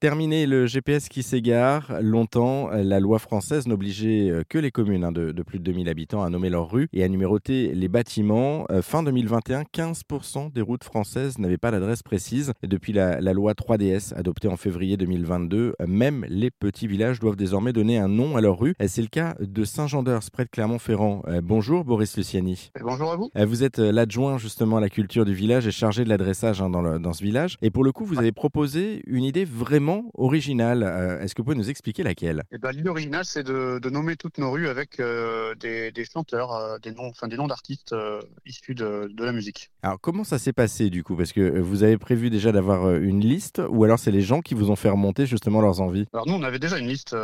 Terminé le GPS qui s'égare. Longtemps, la loi française n'obligeait euh, que les communes hein, de, de, plus de 2000 habitants à nommer leurs rues et à numéroter les bâtiments. Euh, fin 2021, 15% des routes françaises n'avaient pas d'adresse précise. Et depuis la, la, loi 3DS adoptée en février 2022, même les petits villages doivent désormais donner un nom à leur rue. C'est le cas de Saint-Jean-d'Eurs, près de Clermont-Ferrand. Euh, bonjour Boris Luciani. bonjour à vous. Vous êtes l'adjoint justement à la culture du village et chargé de l'adressage hein, dans, dans ce village. Et pour le coup, vous avez proposé une idée vraiment originale. Euh, est-ce que vous pouvez nous expliquer laquelle? Eh ben, L'idée originale, c'est de, de, nommer toutes nos rues avec euh, des, des, chanteurs, euh, des noms, enfin des noms d'artistes euh, issus de, de, la musique. Alors comment ça s'est passé du coup? Parce que vous avez prévu déjà d'avoir une liste, ou alors c'est les gens qui vous ont fait remonter justement leurs envies? Alors nous, on avait déjà une liste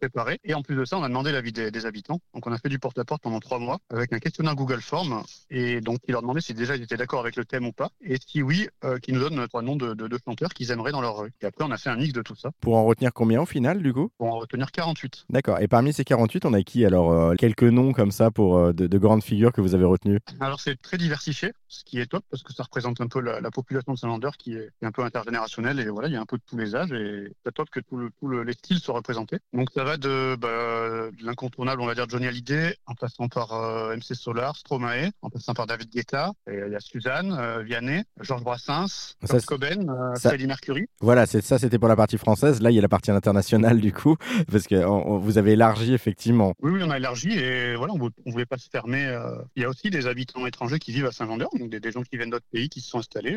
préparée, et en plus de ça, on a demandé l'avis des, des, habitants. Donc on a fait du porte-à-porte pendant trois mois avec un questionnaire Google Form, et donc il leur demandait si déjà ils étaient d'accord avec le thème ou pas, et si oui, qu'ils nous donnent trois noms de, de, de chanteurs qu'ils aimeraient dans leur rue. Et après, on a fait un mix de tout ça. Pour en retenir combien au final, du coup? Pour en retenir 48. D'accord. Et parmi ces 48, on a qui? Alors euh, Quelques noms comme ça pour euh, de, de, grandes figures que vous avez retenues? Alors c'est très diversifié, ce qui est top parce que ça représente un peu la, la population de Saint-Lander qui est, un peu intergénérationnelle et voilà, il y a un peu de tous les âges et c'est top que tous le, tout le, les styles soient représentés. Donc ça va de, bah, de l'incontournable, on va dire Johnny Hallyday, en passant par euh, MC Solar, Stromae, en passant par David Guetta, et il y a Suzanne, Vianney, Georges Brassens, Kurt Cobain, ça... Freddie Mercury. Voilà, c'est ça, c'était pour la partie française. Là, il y a la partie internationale du coup, parce que vous avez élargi effectivement. Oui, oui, on a élargi et voilà, on ne voulait pas se fermer. Euh... Il y a aussi des habitants étrangers qui vivent à Saint-Vendeur, donc des, gens qui viennent d'autres pays qui se sont installés.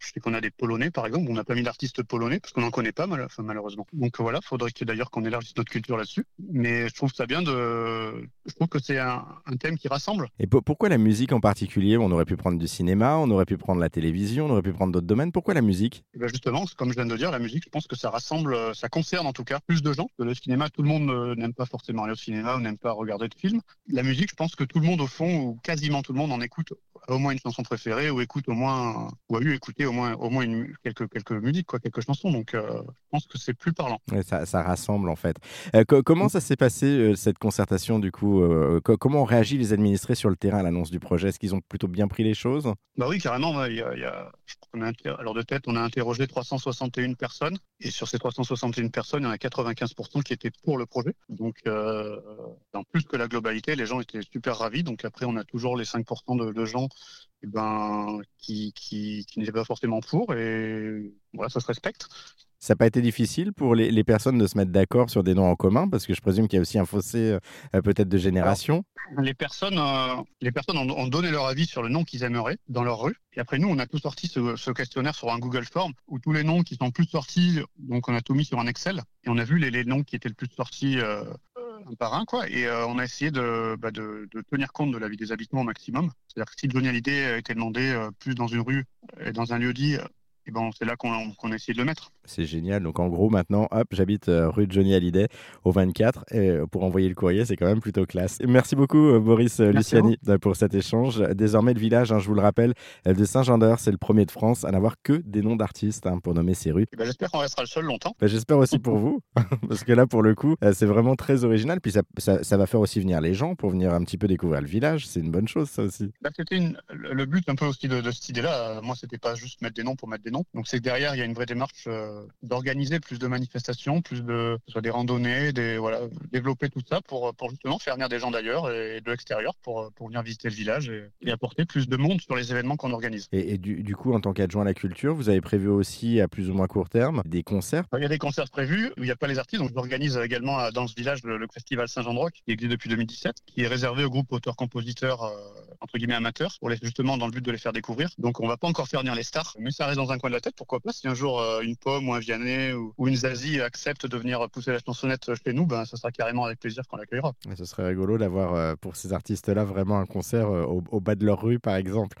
Je sais qu'on a des Polonais, par exemple. On n'a pas mis d'artistes polonais parce qu'on n'en connaît pas, mal, enfin, malheureusement. Donc voilà, faudrait que d'ailleurs qu'on élargisse notre culture là-dessus. Mais je trouve ça bien de. Je trouve que c'est un, un, thème qui rassemble. Et pourquoi la musique en particulier? On aurait pu prendre du cinéma, on aurait pu prendre la télévision, on aurait pu prendre d'autres domaines. Pourquoi la musique? Ben Justement, comme je viens de le dire, la musique, je pense que ça rassemble, ça concerne en tout cas plus de gens. Le cinéma, tout le monde n'aime pas forcément aller au cinéma ou n'aime pas regarder de films. La musique, je pense que tout le monde, au fond, ou quasiment tout le monde en écoute au moins une chanson préférée ou écoute au moins ou a eu écouté au moins au moins une, quelques quelques musiques quoi quelques chansons. Donc euh, je pense que c'est plus parlant. Ouais, ça, ça, rassemble en fait. Euh, co comment ça s'est passé euh, cette concertation du coup co comment ont réagi les administrés sur le terrain à l'annonce du projet? Est-ce qu'ils ont plutôt bien pris les choses? Bah oui carrément il y a, il y a on a, alors de tête on a interrogé 361 personnes et sur ces 361 personnes il y en a 95% qui étaient pour le projet. Donc en plus que la globalité les gens étaient super ravis. Donc après on a toujours les 5% de, de gens eh ben, qui, qui, qui n'étaient pas forcément pour, et voilà, ça se respecte. Ça n'a pas été difficile pour les, les, personnes de se mettre d'accord sur des noms en commun? Parce que je présume qu'il y a aussi un fossé euh, peut-être de génération. Alors, les personnes, euh, les personnes ont, ont, donné leur avis sur le nom qu'ils aimeraient dans leur rue. Et après, nous, on a tout sorti ce, ce, questionnaire sur un Google Form où tous les noms qui sont plus sortis, donc on a tout mis sur un Excel. Et on a vu les, les noms qui étaient le plus sortis euh, par un, quoi. Et euh, on a essayé de, bah, de, tenir compte de l'avis des habitants au maximum. C'est-à-dire que si Johnny Hallyday était demandé euh, plus dans une rue et dans un lieu dit, et ben c'est là qu'on qu a essayé de le mettre. C'est génial. Donc en gros, maintenant, hop, j'habite euh, rue de Johnny Hallyday au 24 et euh, pour envoyer le courrier, c'est quand même plutôt classe. Et merci beaucoup, euh, Boris merci Luciani, pour cet échange. Désormais, le village, hein, je vous le rappelle, de Saint-Jean-d'Eur, c'est le premier de France à n'avoir que des noms d'artistes hein, pour nommer ses rues. Ben, J'espère qu'on restera le seul longtemps. Ben, J'espère aussi pour vous, parce que là, pour le coup, c'est vraiment très original. Puis ça, ça, ça, va faire aussi venir les gens pour venir un petit peu découvrir le village. C'est une bonne chose, ça aussi. Ben, C'était le but un peu aussi de, de cette idée-là. Moi, c'était pas juste mettre des noms pour mettre des noms. Donc c'est que derrière, il y a une vraie démarche euh, d'organiser plus de manifestations, plus de soit des randonnées, des voilà, développer tout ça pour pour justement faire venir des gens d'ailleurs et de l'extérieur pour pour venir visiter le village et, et, apporter plus de monde sur les événements qu'on organise. Et, et du, du, coup, en tant qu'adjoint à la culture, vous avez prévu aussi à plus ou moins court terme des concerts? Il y a des concerts prévus. Il n'y a pas les artistes, donc j'organise également dans ce village le, le festival Saint-Jean-de-Roc qui existe depuis 2017, qui est réservé au groupe auteurs-compositeurs euh, entre guillemets amateurs pour les justement dans le but de les faire découvrir. Donc on va pas encore faire venir les stars, mais ça reste dans un coin de la tête. Pourquoi pas si un jour euh, une pomme ou un Vianney ou, ou, une Zazie accepte de venir pousser la chansonnette chez nous, ben, ça sera carrément avec plaisir qu'on l'accueillera. Ce serait rigolo d'avoir euh, pour ces artistes-là vraiment un concert euh, au, au, bas de leur rue, par exemple.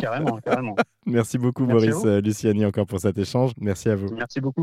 carrément, carrément. Merci beaucoup, Merci Boris Luciani, encore pour cet échange. Merci à vous. Merci beaucoup.